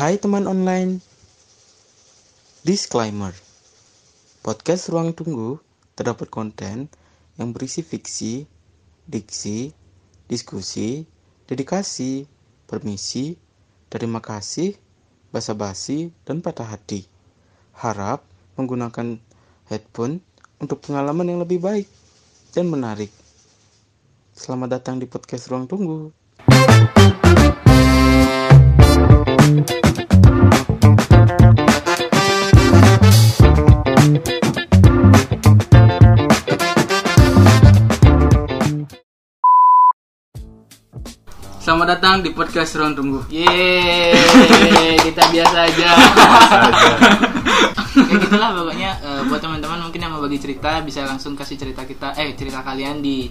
Hai teman online. Disclaimer. Podcast Ruang Tunggu terdapat konten yang berisi fiksi, diksi, diskusi, dedikasi, permisi, terima kasih, basa-basi, dan patah hati. Harap menggunakan headphone untuk pengalaman yang lebih baik dan menarik. Selamat datang di podcast Ruang Tunggu. Selamat datang di podcast Ruang Tunggu. Yeay, kita biasa aja. ya gitulah pokoknya eh, buat teman-teman mungkin yang mau bagi cerita bisa langsung kasih cerita kita eh cerita kalian di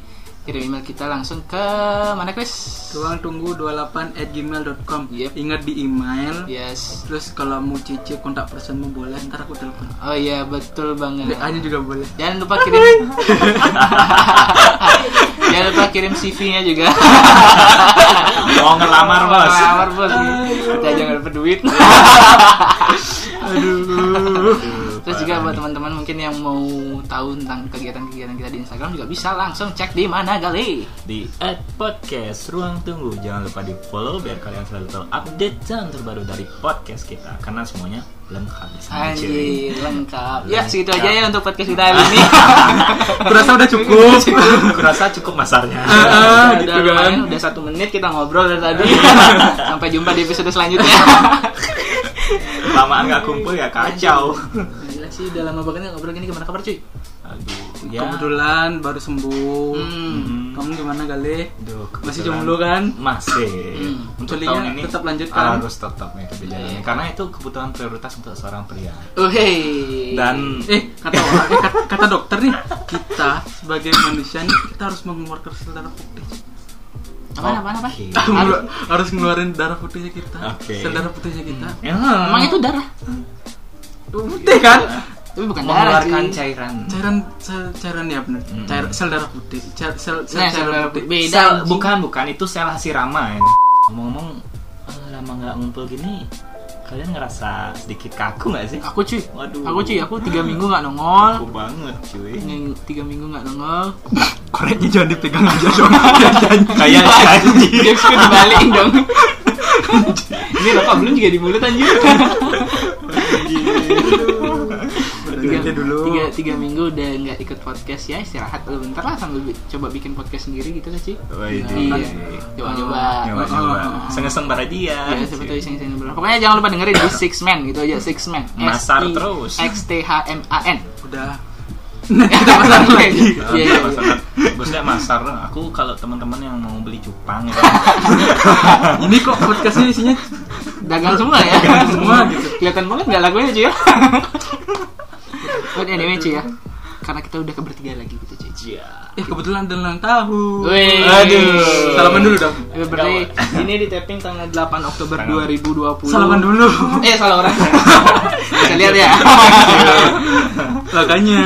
kirim email kita langsung ke mana Chris? Ruang Tunggu 28 at gmail.com. Yep. Ingat di email. Yes. Terus kalau mau cicip kontak personmu boleh, ntar aku telepon. Oh iya betul banget. WA-nya juga boleh. Jangan lupa kirim. Jangan lupa kirim CV-nya juga. Mau ngelamar bos. Ngelamar bos. Kita jangan dapat duit. Terus juga buat teman-teman mungkin yang mau tahu tentang kegiatan-kegiatan kita di Instagram juga bisa langsung cek di mana gali. Di at podcast Ruang Tunggu Jangan lupa di follow biar kalian selalu tahu update dan terbaru dari podcast kita Karena semuanya lengkap di sana Anjir, lengkap. Ya, segitu aja ya untuk podcast kita hari ini. Kurasa udah cukup. Kurasa cukup masarnya udah gitu lumayan, kan. udah satu menit kita ngobrol dari tadi. Sampai jumpa di episode selanjutnya. Lamaan gak kumpul ya kacau sih, udah lama banget nggak ngobrol gini gimana kabar cuy? Aduh ya Kebetulan baru sembuh. Hmm. Hmm. Kamu gimana kali? Aduh, Masih jomblo kan? Masih Hmm. Untuk Culinya tahun ini tetap lanjut kan? Harus tetap nih dijalani Iya. Karena itu kebutuhan prioritas untuk seorang pria Oh hey. Dan Eh, kata orang, eh, kata, kata dokter nih, kita sebagai manusia nih kita harus mengeluarkan sel darah putih. apa apa apa? Harus, harus ngeluarin darah putihnya kita. Oke. Sel darah putihnya kita. Emang itu darah? Putih kan? Tapi bukan darah mengeluarkan cairan cairan sel cairan ya benar Hmm. cair sel darah putih Cair- sel sel, Nah, sel darah putih putih. Beda. Sel, anjing. bukan bukan itu sel Hashirama ya. Ngomong-ngomong eh, lama nggak ngumpul gini, kalian ngerasa sedikit kaku nggak sih? Aku cuy. Waduh. Aku cuy, aku tiga minggu nggak nongol. Kaku banget cuy. Yang tiga minggu nggak nongol. koreknya jangan dipegang aja dong Kayak janji. Tipsku dibalikin dong. Ini rokok belum juga di mulut anjir. Tiga, dulu tiga, tiga minggu udah nggak ikut podcast ya istirahat dulu bentar lah sambil bi- coba bikin podcast sendiri gitu kan sih Widih. iya coba-coba Nyoba nyoba. Sengeseng bara dia. ya tahu iseng-iseng berapa pokoknya jangan lupa dengerin di Six Man gitu aja Six Man Masar terus. X T H M A N udah nah kita pasang lagi Iya, iya, iya. Masar. Bosnya masar. Aku kalau teman-teman yang mau beli cupang gitu. ini kok podcastnya isinya dagang semua ya? Semua gitu. kelihatan banget nggak lagunya cuy ya but anyway cuy ya. Karena kita udah ke bertiga lagi gitu cuy Iya. eh kebetulan ada ulang tahun. Wih. aduh. Salaman dulu dong. Eh, Berarti ini di tapping tanggal 8 Oktober Tanggal- 2020 salaman dulu. Eh salah orang. Bisa lihat ya? Makanya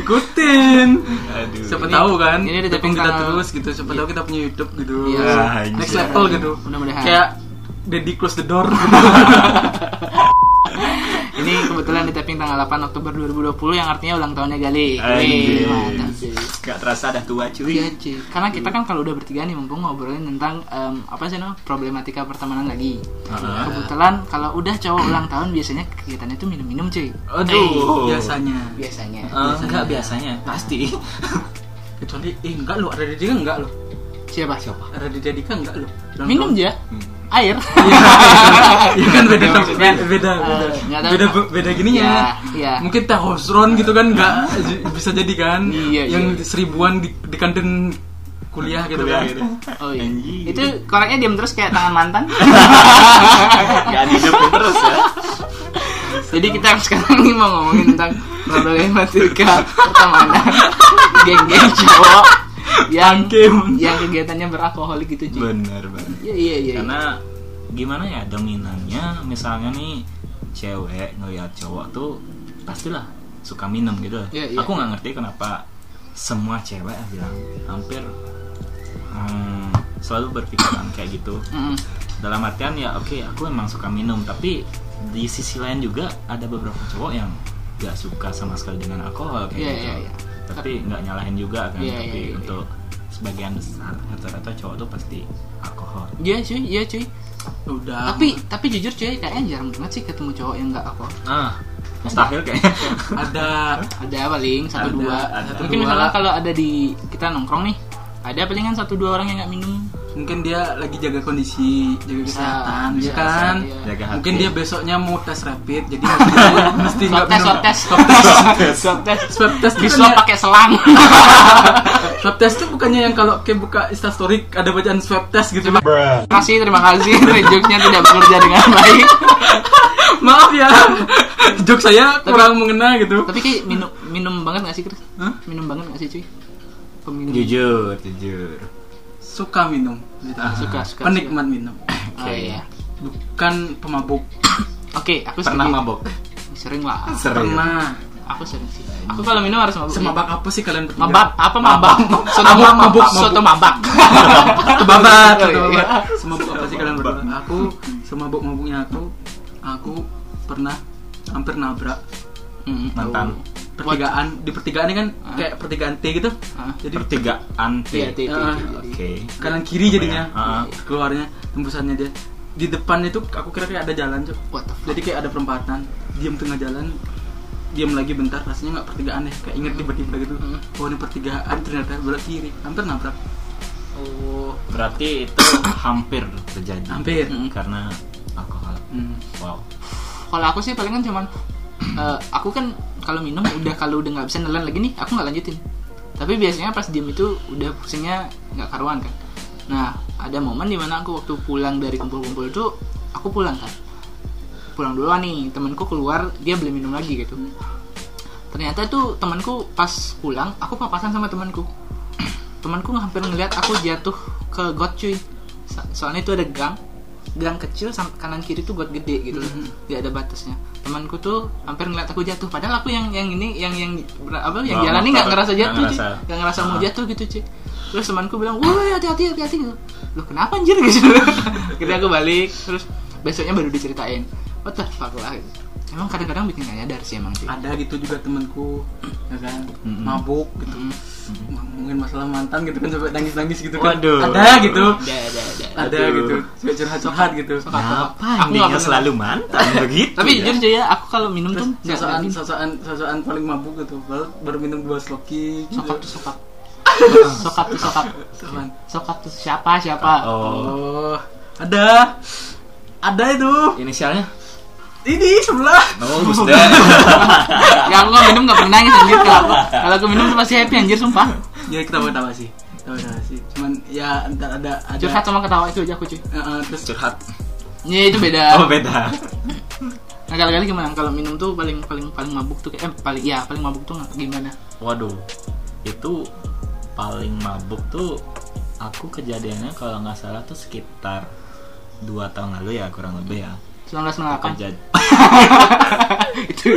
ikutin. Aduh. siapa Ini- tahu kan ini di tapping kita tanggal- terus gitu. Siapa tahu kita punya YouTube gitu. Iya. Ah, next level gitu. Mudah-mudahan. kayak Daddy close the door gitu. Ini kebetulan di tapping tanggal 8 Oktober 2020 Yang artinya ulang tahunnya Gali. Wih, mantap Gak terasa dah tua cuy. Iya cuy Karena kita kan kalau udah bertiga nih Mumpung ngobrolin tentang em, Apa sih namanya Problematika pertemanan lagi Ah. Kebetulan kalau udah cowok ulang tahun Biasanya kegiatannya tuh minum-minum cuy Aduh. biasanya Biasanya Eh, enggak biasanya, pasti. kecuali eh enggak lo ada di Dika enggak lo Siapa? Siapa? ada di Dika enggak lo Minum tahun. aja Air Iya kan beda Ya, beda beda eh, beda tahu. beda, beda gininya Iya, iya. mungkin teh hosron gitu kan nggak bisa jadi kan Iya, yang iya. seribuan di, di kantin kuliah gitu Kuliah kan gitu. Oh iya. Itu koreknya diam terus kayak tangan mantan. Gak dihidupin terus ya. Jadi kita sekarang ini mau ngomongin tentang problematika pertemanan geng-geng cowok yang yang kegiatannya beralkoholik gitu cuy. Bener banget. Iya iya iya. Karena gimana ya dominannya misalnya nih cewek ngeliat cowok tuh pastilah suka minum gitu. Iya, iya. Aku nggak ngerti kenapa semua cewek bilang hampir hmm, selalu berpikiran kayak gitu. Mm-mm. dalam artian ya oke aku emang suka minum tapi di sisi lain juga ada beberapa cowok yang gak suka sama sekali dengan alkohol kayak Iya, gitu iya, iya. Tapi nggak nyalahin juga kan Iya, tapi iya, iya, untuk sebagian besar rata-rata cowok tuh pasti alkohol Iya cuy, iya cuy. udah Tapi tapi jujur cuy, kayaknya jarang banget sih ketemu cowok yang nggak alkohol. ah mustahil kayaknya ada Ada paling satu Ada, dua. ada. Mungkin Dua. misalnya kalau ada di kita nongkrong nih, ada palingan satu dua orang yang nggak minum. Mungkin dia lagi jaga kondisi jaga Bisa, kesehatan bisa, ya kan iya. jaga hati mungkin dia besoknya mau tes rapid jadi mesti nggak minum swab test, swab test swab test. swab test Di itu swab bukannya- pakai selang. swab test itu bukannya yang kalau kayak buka instastory ada bacaan swab test gitu Terima kasih, terima kasih. Jokesnya tidak bekerja dengan baik. maaf ya joke saya kurang mengena gitu Tapi kayak minum minum banget gak sih Chris? Hah? Minum banget gak sih cuy? Peminum. jujur jujur suka minum gitu. Ah, suka, suka. penikmat minum Oh, iya. bukan pemabuk Oke, aku pernah setuju. mabok Sering lah. sering pernah Aku sering sih. Aku kalau minum harus mabuk. semabak apa sih kalian bertiga? Mabak apa mabak? Soto Mabuk, mabak, mabuk, soto mabak. Kebabat, Oh, kebabat. iya. Semabuk apa sih kalian berdua? Aku semabuk mabuknya aku, aku pernah hampir nabrak Mm, mantan pertigaan di pertigaan ini kan Ah. kayak pertigaan T gitu. Ah. Jadi pertigaan T Iya, T, T, T, Ah, T. oke kanan kiri jadinya ah. keluarnya tembusannya dia di depan itu aku kira kayak ada jalan cuk What the fuck? jadi kayak ada perempatan diam tengah jalan diam lagi bentar rasanya nggak pertigaan deh kayak inget tiba-tiba gitu Hmm. oh ini pertigaan ternyata belok kiri hampir nabrak Oh. berarti itu hampir terjadi hampir Mm. karena alkohol Hmm. wow Kalau aku sih palingan cuman eh, aku kan kalau minum udah kalau udah nggak bisa nelen lagi nih, aku nggak lanjutin. Tapi biasanya pas diem itu udah pusingnya nggak karuan kan. Nah, ada momen di mana aku waktu pulang dari kumpul-kumpul itu aku pulang kan. Pulang duluan nih, temanku keluar dia beli minum lagi gitu. Ternyata tuh temanku pas pulang, aku papasan sama temanku. Temanku hampir ngeliat aku jatuh ke got cuy. So- Soalnya itu ada gang, gang kecil kanan kiri tuh got gede gitu loh. Tidak ada batasnya. Temanku tuh hampir ngeliat aku jatuh. Padahal aku yang yang ini yang yang apa yang jalan ini nggak ngerasa nggak jatuh cuy. ngerasa. Nggak ngerasa mau Ah. jatuh gitu cuy. Terus temanku bilang, woi hati-hati hati-hati gitu. Loh kenapa anjir gitu. Akhirnya aku balik terus besoknya baru diceritain. What the fuck lah gitu. Emang kadang-kadang bikin gak nyadar sih emang cuy. ada gitu juga temanku ya kan Mm-mm. mabuk gitu Mm. ngomongin masalah mantan gitu kan sampai nangis nangis gitu kan Waduh. ada gitu Ada ada ada. ada Aduh. gitu sampai curhat curhat gitu. Kenapa Aku nggak selalu mantan begitu Tapi ya? jujur cuy ya, aku kalau minum tuh terus nggak sosokan sosokan sosokan paling mabuk gitu baru, baru minum dua sloki gitu. Sokap tuh sokap. Sokap tuh sokap. Sokap tuh siapa siapa? oh oh ada ada itu inisialnya ini sebelah oh Gusda ya aku nggak minum nggak pernah nangis anjir kalau aku, kalau aku minum tuh pasti happy anjir sumpah. ya kita ketawa sih ketawa sih cuman ya ntar ada ada Curhat sama ketawa itu aja aku cuy. Eh, eh, terus curhat Ya itu beda. oh beda Nah kali-kali gimana? Kalau minum tuh paling paling paling mabuk tuh kayak eh paling ya paling mabuk tuh gimana? waduh itu paling mabuk tuh aku kejadiannya kalau nggak salah tuh sekitar dua tahun lalu ya kurang lebih ya 1998 kejadian itu.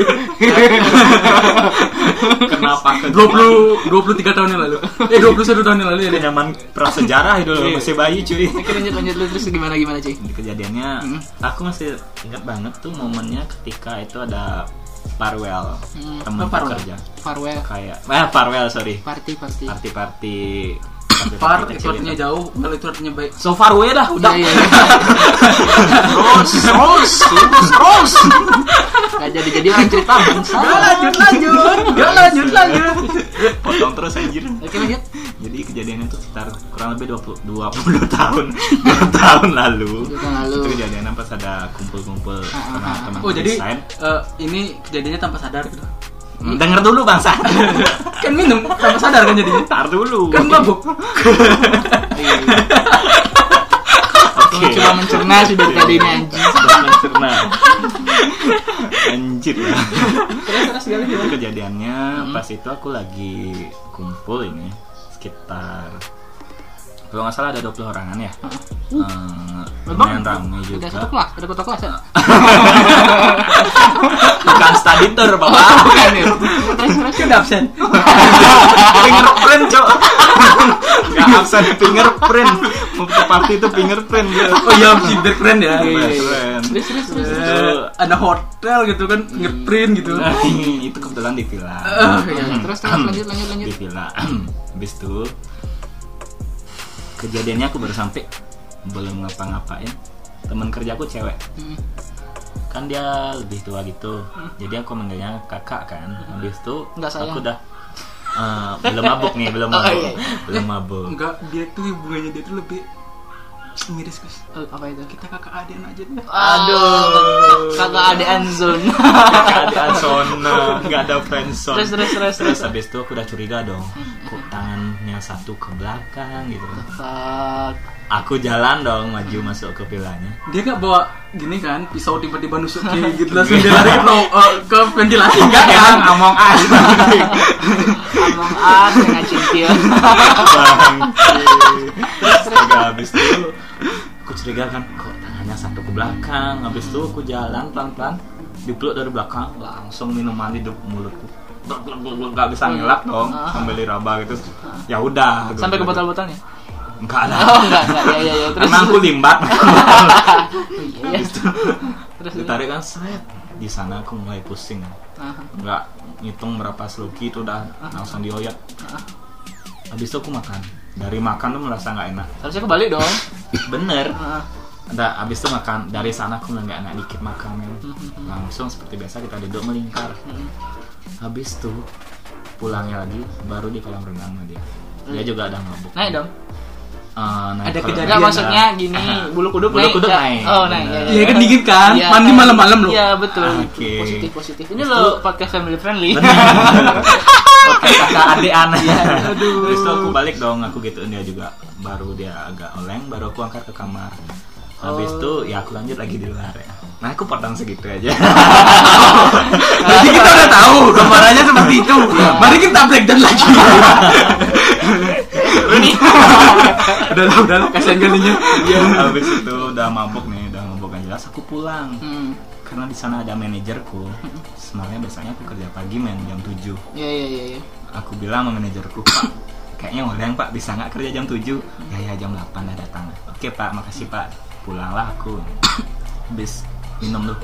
kenapa ke 20 23 tahun yang lalu eh 21 tahun yang lalu ya deh zaman prasejarah itu Iya. masih bayi cuy Oke lanjut lanjut lu terus gimana gimana cuy? Di kejadiannya Hmm. aku masih ingat banget tuh momennya ketika itu ada farewell Hmm. teman Oh, farewell. kerja Farewell. kayak eh farewell sorry Party party. party party far itu artinya jauh kalau itu artinya baik so far away dah udah Iya, iya, iya. terus terus terus terus. Gak jadi jadi orang cerita bangsa. lanjut lanjut Gak lanjut lanjut potong terus anjir Oke lanjut. jadi kejadiannya itu sekitar kurang lebih 20 20 tahun 2 tahun lalu Dua tahun lalu. itu kejadiannya pas ada kumpul-kumpul Ah, ah, sama ah. teman oh jadi eh, ini kejadiannya tanpa sadar gitu Hmm, denger dulu bangsa. Kan minum tanpa sadar kan jadinya. Tar dulu. Kan mabuk. Oke. Aku Coba mencerna sudah tadi ini anjing. Sudah mencerna. Anjir. Ya Terus terus gimana itu kejadiannya pas itu aku lagi kumpul ini sekitar kalau nggak salah ada 20 orangan ya. Uh. Memang lumayan ramai Ada juga satu kelas, ada kota kelas ya? bukan study tour bapak Bukan ya? Terus terus Udah absen. fingerprint cok nggak absen fingerprint mau ke party itu fingerprint gitu. Oh iya, keren ya. Iya, iya, iya. Terus terus terus. Eh, ada hotel gitu kan, ngeprint gitu. Nah, itu kebetulan di villa Eh, iya. Terus terus lanjut lanjut lanjut. di villa habis itu kejadiannya aku baru sampai belum ngapa-ngapain teman kerjaku cewek Hmm. kan dia lebih tua gitu jadi aku manggilnya kakak kan habis itu Nggak sayang. aku udah eh, belum mabuk nih belum Oh, mabuk iya. belum mabuk Enggak, dia tuh hubungannya dia tuh lebih miris guys. Eh, apa itu? Kita kakak adik aja. Aduh, kakak adean zone. keadaan zona nggak ada friendzone Terus, terus, terus, terus habis itu aku udah curiga dong kok tangannya satu ke belakang gitu. Aku jalan dong maju masuk ke villanya Dia nggak bawa gini kan, pisau tiba-tiba nusuk kayak gitu langsung dia lari ke, lo- eh, ke ventilasi enggak ya kan? ngomong ah Among Us dengan cintil. terus terus habis itu aku curiga kan kok tangannya satu ke belakang habis itu aku jalan pelan pelan dipeluk dari belakang langsung minuman di mulutku nggak bisa ngelak dong sambil diraba gitu ya udah Ah. Sampai ke botol-botolnya. Enggak lah. Oh enggak enggak. Ya ya ya terus. karena aku limbat Iya. Terus ditarik kan seret di sana aku mulai pusing. Aha. nggak ngitung berapa sloki itu udah langsung dioyak. Habis itu aku makan. Dari makan tuh merasa nggak enak. Harusnya kebalik dong. bener. Ada habis itu makan. Dari sana aku mulai nggak enak dikit makan men. langsung seperti biasa kita duduk melingkar. Habis itu pulangnya lagi baru di kolam renang dia. Dia juga ada mabuk. Naik dong. Eh, naik Ada kejadian. Enggak renang. maksudnya gini, bulu kuduk Bulu naik. kuduk ya. naik, Oh, naik. bener. ya, Iya kan dingin kan? Iya. Mandi malam-malam loh. Iya, betul. Oke. Positif positif. Ini lo podcast family friendly. Podcast kakak adik aneh Iya, aduh terus aku balik dong aku gituin dia juga baru dia agak oleng baru aku angkat ke kamar habis Oh. itu ya aku lanjut lagi di luar ya nah aku potong segitu aja Jadi kita udah tahu gambarannya seperti itu. Iya. Mari kita breakdown lagi. Ini. udah lah, udah lah, kasihan kalinya. Iya, habis itu udah mabuk nih, udah mabuk gak jelas aku pulang. Hmm. Karena di sana ada manajerku. Sebenarnya biasanya aku kerja pagi men jam 7. Iya iya iya iya. Aku bilang sama manajerku, "Pak, kayaknya oleng Pak, bisa nggak kerja jam 7?" Ya ya jam 8 dah datang. Oke Pak, makasih Pak. Pulanglah aku. Habis minum tuh.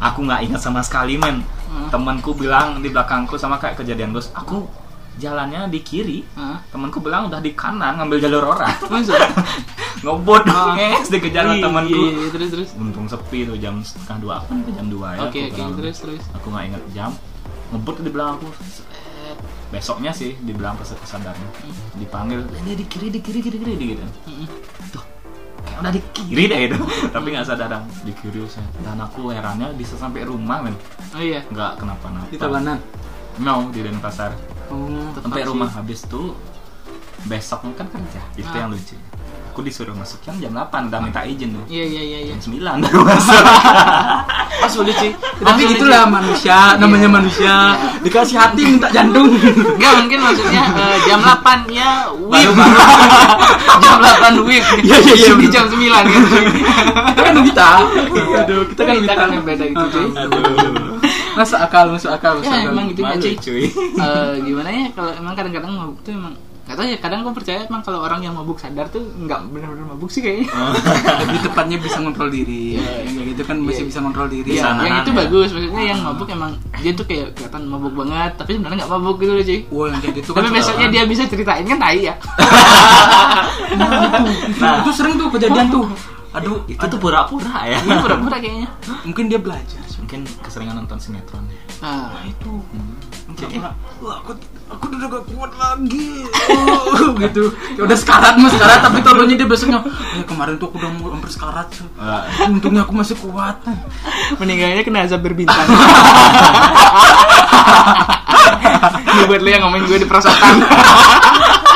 Aku nggak ingat sama sekali men. Temanku bilang di belakangku sama kayak kejadian bos. Aku jalannya di kiri. Hah? Temanku bilang udah di kanan ngambil jalur orang. Ngebut Ah. nges dikejar sama Iya, temanku iya, iya, terus terus. untung sepi tuh jam setengah dua apa nih, jam dua ya Oke aku oke kurang terus terus. aku nggak inget jam ngebut di belakang aku besoknya sih dibilang sadarnya dipanggil "Eh, dia di kiri di kiri kiri kiri gitu tuh kayak udah di kiri deh itu tapi nggak sadar Dang. di kiri saya dan aku herannya bisa sampai rumah men Oh iya. nggak kenapa-napa Di Tabanan. no di Denpasar Oh, sampai rumah habis tuh besoknya kan kerja itu Ah. yang lucu aku disuruh masuk jam jam 8 udah minta izin tuh Iya iya iya iya. jam 9 baru masuk Pas sulit sih. Tapi itulah manusia, namanya manusia. Dikasih hati minta jantung. Enggak mungkin maksudnya eh, jam 8 ya whip. jam 8 whip. Iya, iya, iya, Di jam 9 kan. Kita kan kita. Aduh, kita kan Kita kan yang beda gitu cuy. Masuk akal, masuk akal, masuk Ya akal. emang gitu ya malu cuy. Eh, gimana ya kalau emang kadang-kadang mabuk tuh emang Gak tau ya, kadang gue percaya emang kalau orang yang mabuk sadar tuh nggak benar-benar mabuk sih kayaknya Lebih tepatnya bisa kontrol diri. Yang kayak gitu kan masih Iya. bisa kontrol diri. Nahan yang itu ya. bagus, maksudnya yang mabuk emang dia tuh kayak kelihatan mabuk banget, tapi sebenarnya nggak mabuk gitu loh cuy. Wah, yang kayak gitu kan. Tapi besoknya dia bisa ceritain kan tai ya. nah itu sering tuh kejadian tuh. Aduh, itu tuh pura-pura ya Ini pura-pura kayaknya. mungkin dia belajar. mungkin keseringan nonton sinetron Nah, itu Hmm. Pura-pura, "Wah, aku aku udah gak kuat lagi Oh, gitu ya udah sekarat mas sekarat tapi tolongnya dia besoknya eh kemarin tuh aku udah mau hampir sekarat. Wah, untungnya aku masih kuat meninggalnya kena azab berbintang. Ini buat lo yang ngomongin gue di perosotan.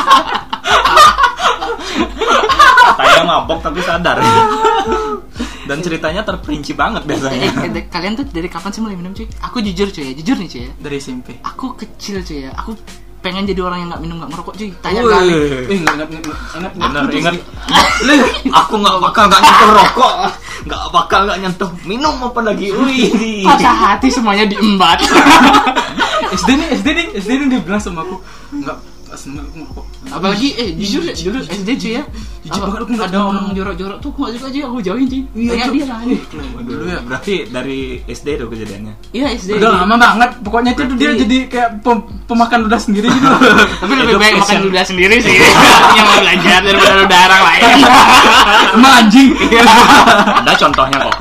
katanya mabok tapi sadar. Dan ceritanya terperinci banget biasanya. Eh, eh, kalian tuh dari kapan sih mulai minum cuy? Aku jujur cuy ya, jujur nih cuy ya. dari SMP Aku kecil cuy ya, aku pengen jadi orang yang nggak minum nggak merokok cuy. Tanya kali. Eh, enggak enggak enggak enggak. Bener, ingat. aku nggak bakal nggak nyentuh rokok. Nggak bakal nggak nyentuh minum apa lagi. Wih patah hati semuanya diembat SD nih, SD nih, SD nih dia bilang sama aku enggak seneng aku ngerokok. apalagi eh jujur ya, dulu SD cuy ya Jijik apa- banget aku nggak ada orang jorok-jorok tuh suka aja aku jauhin cuy tanya Cuk. dia lah dulu ya. berarti dari SD tuh kejadiannya iya SD Udah lama banget, pokoknya itu dia jadi kayak pem- pemakan ludah sendiri gitu. tapi lebih baik makan ludah sendiri sih yang mau belajar daripada ludah orang lain Emang anjing. ada contohnya kok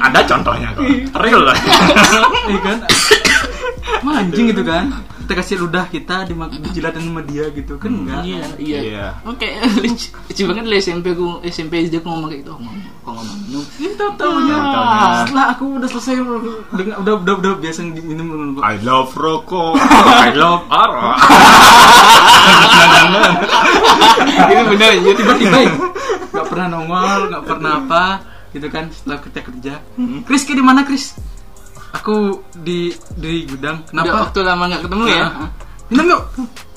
ada contohnya kok real lah Iya kan? Emang anjing gitu kan? Kita kasih ludah kita dimak- dijilatin sama dia gitu kan enggak? iya iya. Iya. oke lucu lucu banget lah SMP aku SMP SD aku ngomong kayak gitu. Ngomong kok ngomong minum? Itu taunya Taunya. setelah aku udah selesai dengan udah udah udah biasa minum I love rokok. I love arak itu benar ya tiba-tiba ya, nggak pernah nongol nggak pernah apa gitu kan setelah kita kerja Chris kayak di mana Chris aku di di gudang. Udah kenapa waktu lama nggak ketemu ya? Minum yuk.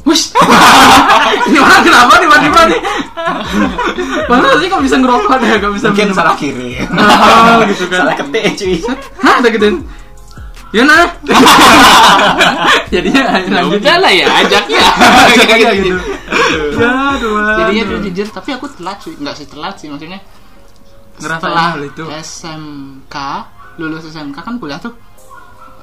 Wush. ini orang kenapa tiba-tiba nih Padahal sih kok bisa ngerokok deh gak bisa mungkin minum. salah kirim. Oh, gitu kan. Salah ketik cuy. Hah ada gituin Ya nah. Jadinya Ya lanjut. udah lah ya ajak ya. Ajak aja gitu. Ya Tuhan jadinya tuh jujur tapi aku telat sih nggak sih telat sih maksudnya. Ngerasain setelah itu. SMK lulus SMK kan kuliah tuh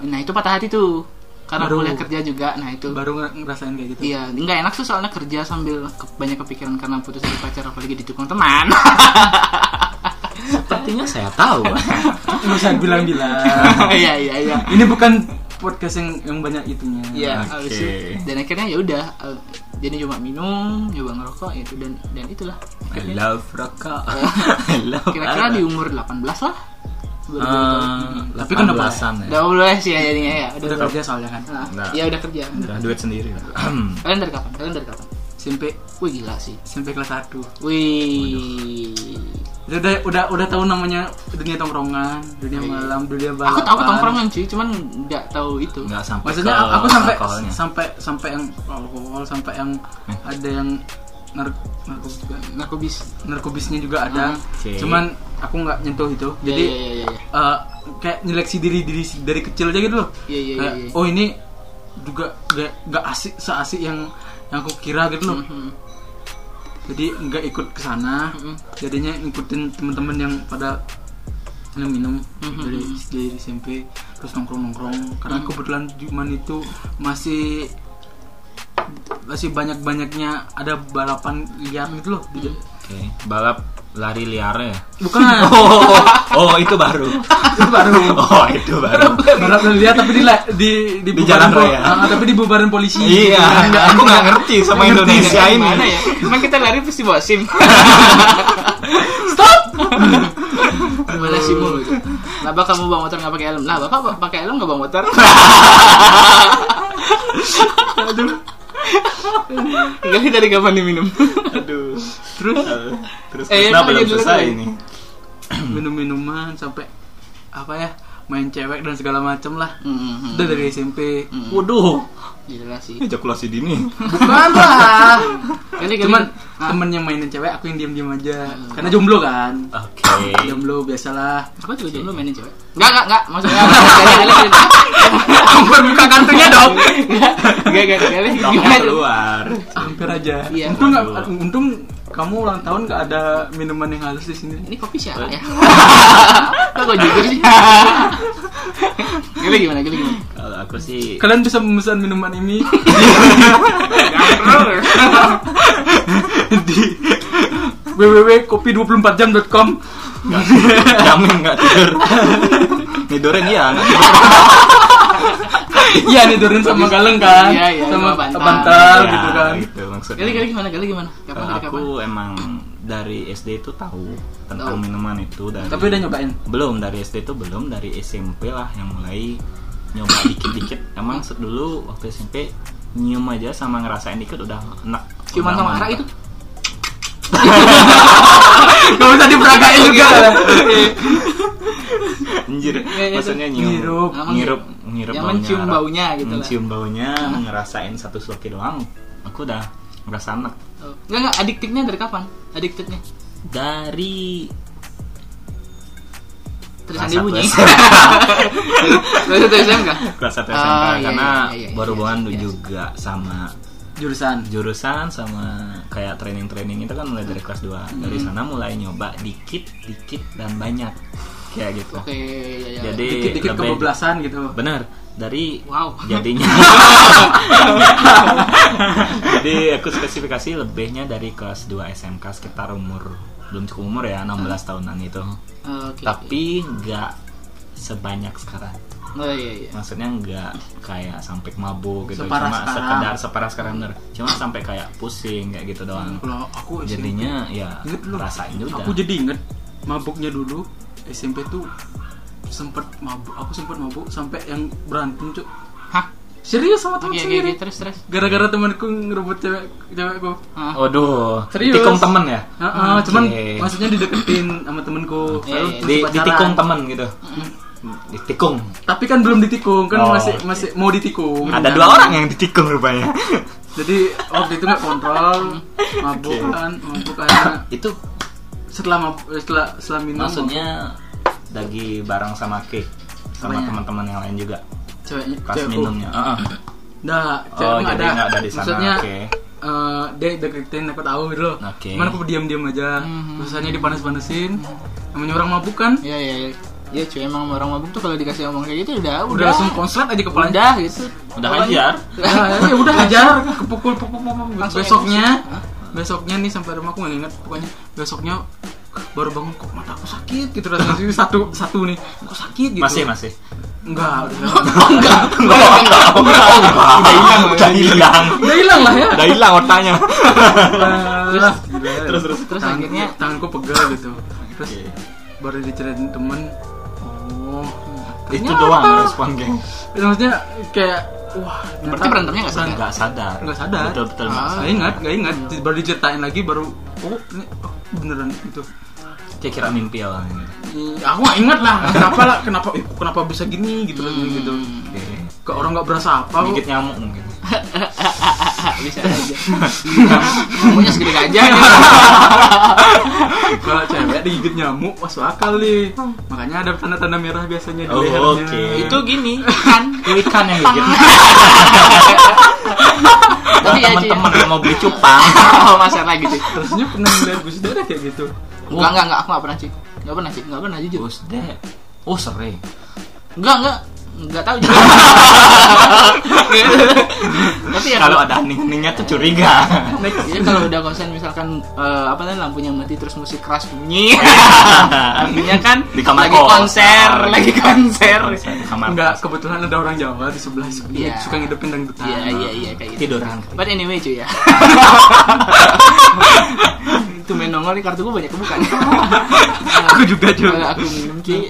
nah itu patah hati tuh karena Baru. kuliah kerja juga nah itu Baru nger- ngerasain kayak gitu Iya, nggak enak tuh soalnya kerja sambil ke- banyak kepikiran karena putus dari pacar apalagi ditukung teman. sepertinya saya tahu Nggak usah bilang-bilang Iya iya iya. Ini bukan podcast yang yang banyak itunya Iya, itu. Dan akhirnya ya udah eh, jadi cuma minum, nyoba ngerokok itu dan dan itulah. I Akhirnya love rokok I love kira-kira arak. di umur 18 lah. Ah, tapi kan udah belasan ya Udah boleh sih ya jadinya ya. Udah, Udah kerja soalnya kan Nah, Nah. ya udah kerja. udah duit sendiri lah Kalian dari kapan? Kalian dari kapan? SMP Wih gila sih. SMP kelas 1 Wih. udah udah udah tahu namanya dunia tongkrongan dunia malam dunia balapan Aku tahu ketongkrongan cuy, cuman nggak tahu itu. nggak sampai maksudnya aku sampai alkoholnya. sampai sampai yang alkohol sampai yang Eh. ada yang nar narkoba juga Narkobis. narkobisnya juga ada Oke. cuman aku nggak nyentuh itu Jadi jadi ya, ya, ya. eh, kayak nyeleksi diri diri dari kecil aja gitu loh Iya, iya, Kayak, iya, iya. oh ini juga gak, gak asik seasik yang yang aku kira gitu loh Mhm. jadi nggak ikut ke sana Mhm. jadinya ngikutin teman-teman yang pada minum minum Mhm. dari dari SMP terus nongkrong nongkrong karena Mhm. kebetulan cuman itu masih masih banyak banyaknya ada balapan liar gitu loh di- Oke, balap lari liar ya. bukan Oh, oh itu baru. itu baru Oh itu baru. balap liar tapi di di di, Di jalan raya. ah, tapi di bubarin polisi Iya, aku nggak ngerti sama ngerti. Indonesia ini. Mana ya? Emang kita lari pasti bawa SIM. stop Gimana SIM gitu. Kenapa kamu bawa motor nggak pakai helm? Lah, Bapak bawa- pakai helm nggak bawa motor? Aduh. Gali dari kapan diminum? Aduh. terus Terus Eh, Krisna apa belum gitu selesai ini. minum minuman sampai apa ya main cewek dan segala macem lah Hmm, udah dari SMP Hmm. waduh Gila sih. Ejakulasi dini. bukan lah kali. cuman Ah, temen yang mainin cewek aku yang diem diem aja karena jomblo kan Oke. jomblo biasalah aku juga jomblo mainin cewek. Enggak, enggak, enggak. Maksudnya hampir buka kantongnya dong Enggak, enggak, tuh? keluar. hampir aja Iya. untung nggak untung kamu ulang tahun gak ada minuman yang halus di sini Ini kopi siapa ya? Kok kok jujur sih? Gali gimana? Gali gimana? Kalau aku sih kalian bisa memesan minuman ini di www.kopi24jam.com jamin nggak tidur. Tidurin iya, nggak tidur. Iya nih turun sama galeng kan Iya, iya, sama sama bantal. bantal Ya, gitu kan Gitu maksudnya. Gali, gali gimana? Gali gimana? Kapan dari aku kapan? emang dari SD itu tahu tentang Tahu. minuman itu dari tapi udah nyobain belum dari SD itu belum dari SMP lah yang mulai nyoba dikit-dikit emang dulu waktu SMP nyium aja sama ngerasain dikit udah enak Ciuman Udah sama arak itu? Gak usah diperagain juga Anjir, Iya, iya, maksudnya itu. nyium, Ngirup. Ngirup, ngirup yang mencium arah. baunya gitu lah. mencium baunya, ngerasain satu sloki doang. Aku udah ngerasa enak. Oh. Enggak enggak adiktifnya dari kapan? Adiktifnya. Dari Tulisan dia satu bunyi. Kelas satu SMK. kelas 1 Oh, SMK iya, karena iya, iya, berhubungan iya, iya. juga sama jurusan jurusan sama kayak training-training itu kan mulai dari kelas 2 dari sana mulai nyoba dikit dikit dan banyak kayak gitu Oke, ya, ya. Jadi dikit-dikit lebih- kebablasan gitu bener dari Wow. jadinya jadi aku spesifikasi lebihnya dari kelas 2 SMK sekitar umur belum cukup umur ya 16 tahunan itu Oke. tapi nggak sebanyak sekarang Oh iya iya. maksudnya nggak kayak sampai mabuk gitu Separah cuma sekarang. sekedar separah sekarang bener cuma sampai kayak pusing kayak gitu doang kalau aku jadinya ya rasain juga aku jadi inget mabuknya dulu SMP tuh sempet mabuk aku sempet mabuk sampai yang berantem cuk Hah? serius sama teman oke sendiri oke terus terus. gara-gara temanku ngerebut cewek cewekku. Waduh, Serius? ditikung temen ya? Heeh, cuman Oke. maksudnya dideketin sama temenku Lalu iya. terus Di, ditikung temen gitu. Ditikung. tapi kan belum ditikung kan Oh. masih masih mau ditikung Ada dua orang yang ditikung rupanya. jadi waktu itu nggak kontrol mabuk kan mabuk akhirnya Itu setelah setelah setelah minum maksudnya lagi bareng sama Kik sama teman-teman yang lain juga ceweknya pas cewekku. minumnya. Heeh. Nggak, cewek Oh, jadi nggak ada di sana, Maksudnya oke. eh, dia deketin aku tahu gitu loh. Oke. Cuman aku diam-diam aja. Mhm. Terus hanya dipanas-panasin. Namanya orang mabuk kan. Iya iya iya. Ya cuy emang orang mabuk tuh kalau dikasih ngomong kayak gitu udah Udah langsung konslet aja kepalanya. udah gitu. Udah hajar. Ya, udah aja kepukul pukul Besoknya? Besoknya nih sampai rumah aku nggak ingat pokoknya besoknya baru bangun kok mata aku sakit gitu rasanya satu satu nih kok sakit gitu Masih, masih. enggak enggak. Enggak, enggak, enggak. Udah hilang, udah hilang. udah hilang lah ya Udah hilang otaknya. terus Terus, terus. Terus akhirnya tanganku pegel gitu terus baru diceritain temen oh Itu doang respon geng. Maksudnya kayak wah Berarti berantemnya nggak sadar? Nggak sadar. Nggak sadar. Betul, betul. nggak Ah. sadar. nggak ingat nggak ingat baru diceritain lagi baru oh ini oh, beneran gitu Kayak kira mimpi awalnya. gitu. Ih, aku nggak ingat lah kenapa lah kenapa eh, kenapa bisa gini gitu loh Hmm. gitu Oke. ke orang nggak berasa apa. Gigit nyamuk mungkin. bisa aja. Ngomongnya segede gajah gitu. kalau cewek digigit nyamuk masuk akal nih makanya ada tanda-tanda merah biasanya di Oh, lehernya oke. Itu gini kan. Itu ikan yang gigit. Tapi ya. Teman-teman yang mau beli cupang. Masalah gitu. terusnya pernah ngeliat Gus Dur kayak gitu Enggak enggak enggak aku enggak pernah sih. Enggak pernah sih, enggak pernah jujur. Bos deh. Oh sering. Enggak enggak enggak tahu juga. Tapi ya Kalau ada hening-heningnya tuh curiga. Ya kalau udah konsen misalkan eh, apa namanya lampunya mati terus musik keras bunyi. Artinya kan Di kamar lagi konser, Ah, lagi konser. Konser di kamar Enggak, kos. kebetulan ada orang Jawa di sebelah Iya. suka ngidupin dangdutan. Iya iya iya kayak gitu. Tiduran. But anyway cuy ya. itu main nongol nih kartu gue banyak kebuka. Aku juga cuy. Kalau aku minum cuy.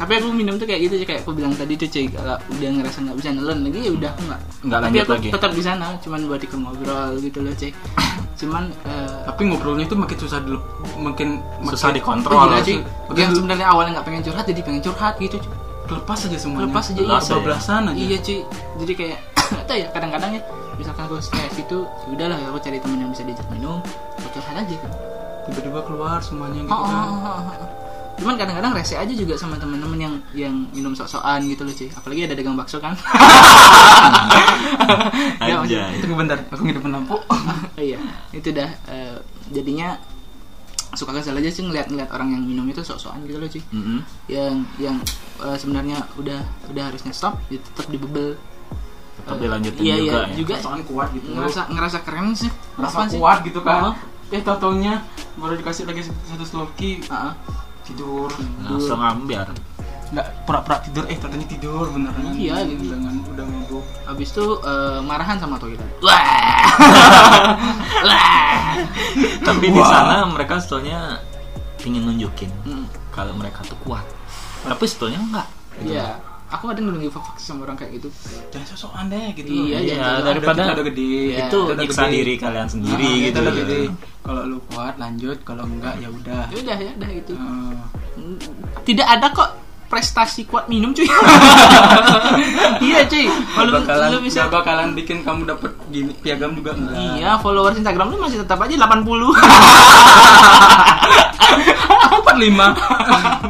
Tapi aku minum tuh kayak gitu sih kayak aku bilang tadi tuh cuy kalau udah ngerasa nggak bisa nelen lagi ya udah aku nggak. Nggak Tapi lanjut aku lagi. tetap di sana cuman buat ikut ngobrol gitu loh cuy. Cuman eh, Tapi ngobrolnya itu makin susah dulu, makin Susah makin- dikontrol. Oh, gila, cuy. Makin Yang sebenarnya awalnya nggak pengen curhat jadi pengen curhat gitu cuy. lepas aja semuanya. Lepas aja iya. Lepas aja. Iya cuy. Jadi kayak nggak tahu ya kadang-kadang ya misalkan aku stres itu ya udahlah aku cari temen yang bisa diajak minum aku curhat aja. Tiba-tiba keluar semuanya gitu Oh, oh, kan. oh, oh, oh. Cuman kadang-kadang rese aja juga sama temen-temen yang yang minum sok-sokan gitu loh cuy. Apalagi ada dagang bakso kan. Ya, maksud- Aja. Tunggu bentar, aku ngidupin lampu. iya, itu dah eh, jadinya suka kesel aja sih ngeliat-ngeliat orang yang minum itu sok-sokan gitu loh cuy. Mm-mm. Yang yang eh, sebenarnya udah udah harusnya stop, ya tetap dibebel. Tetap dilanjutin iya, juga iya, ya. juga Soalnya kuat gitu. ngerasa ngerasa keren sih. Merasa Apaan sih? kuat gitu kan. Oh. Eh tau-taunya baru dikasih lagi satu sloki ah. Tidur. Langsung ambiar. Nggak pura-pura tidur, eh taunya tidur beneran. Iya, gitu. Dengan udah ngeduk. Habis itu eh, marahan sama toilet. Wah. Wah. Tapi di sana mereka sebetulnya ingin nunjukin Mm. kalau mereka tuh kuat. Tapi sebetulnya enggak. gitu aku ada nggak give fuck sama orang kayak gitu. Jangan sosok aneh gitu iya, iya, iya. daripada gede. Iya, itu nyiksa diri kalian sendiri gitu kalau lu kuat lanjut. Kalau enggak ya udah. Ya udah ya udah gitu tidak ada kok prestasi kuat minum cuy. Iya cuy. Kalau lu bisa gak bakalan bikin kamu dapet gini piagam juga enggak. Iya followers instagram lu masih tetap aja 80 45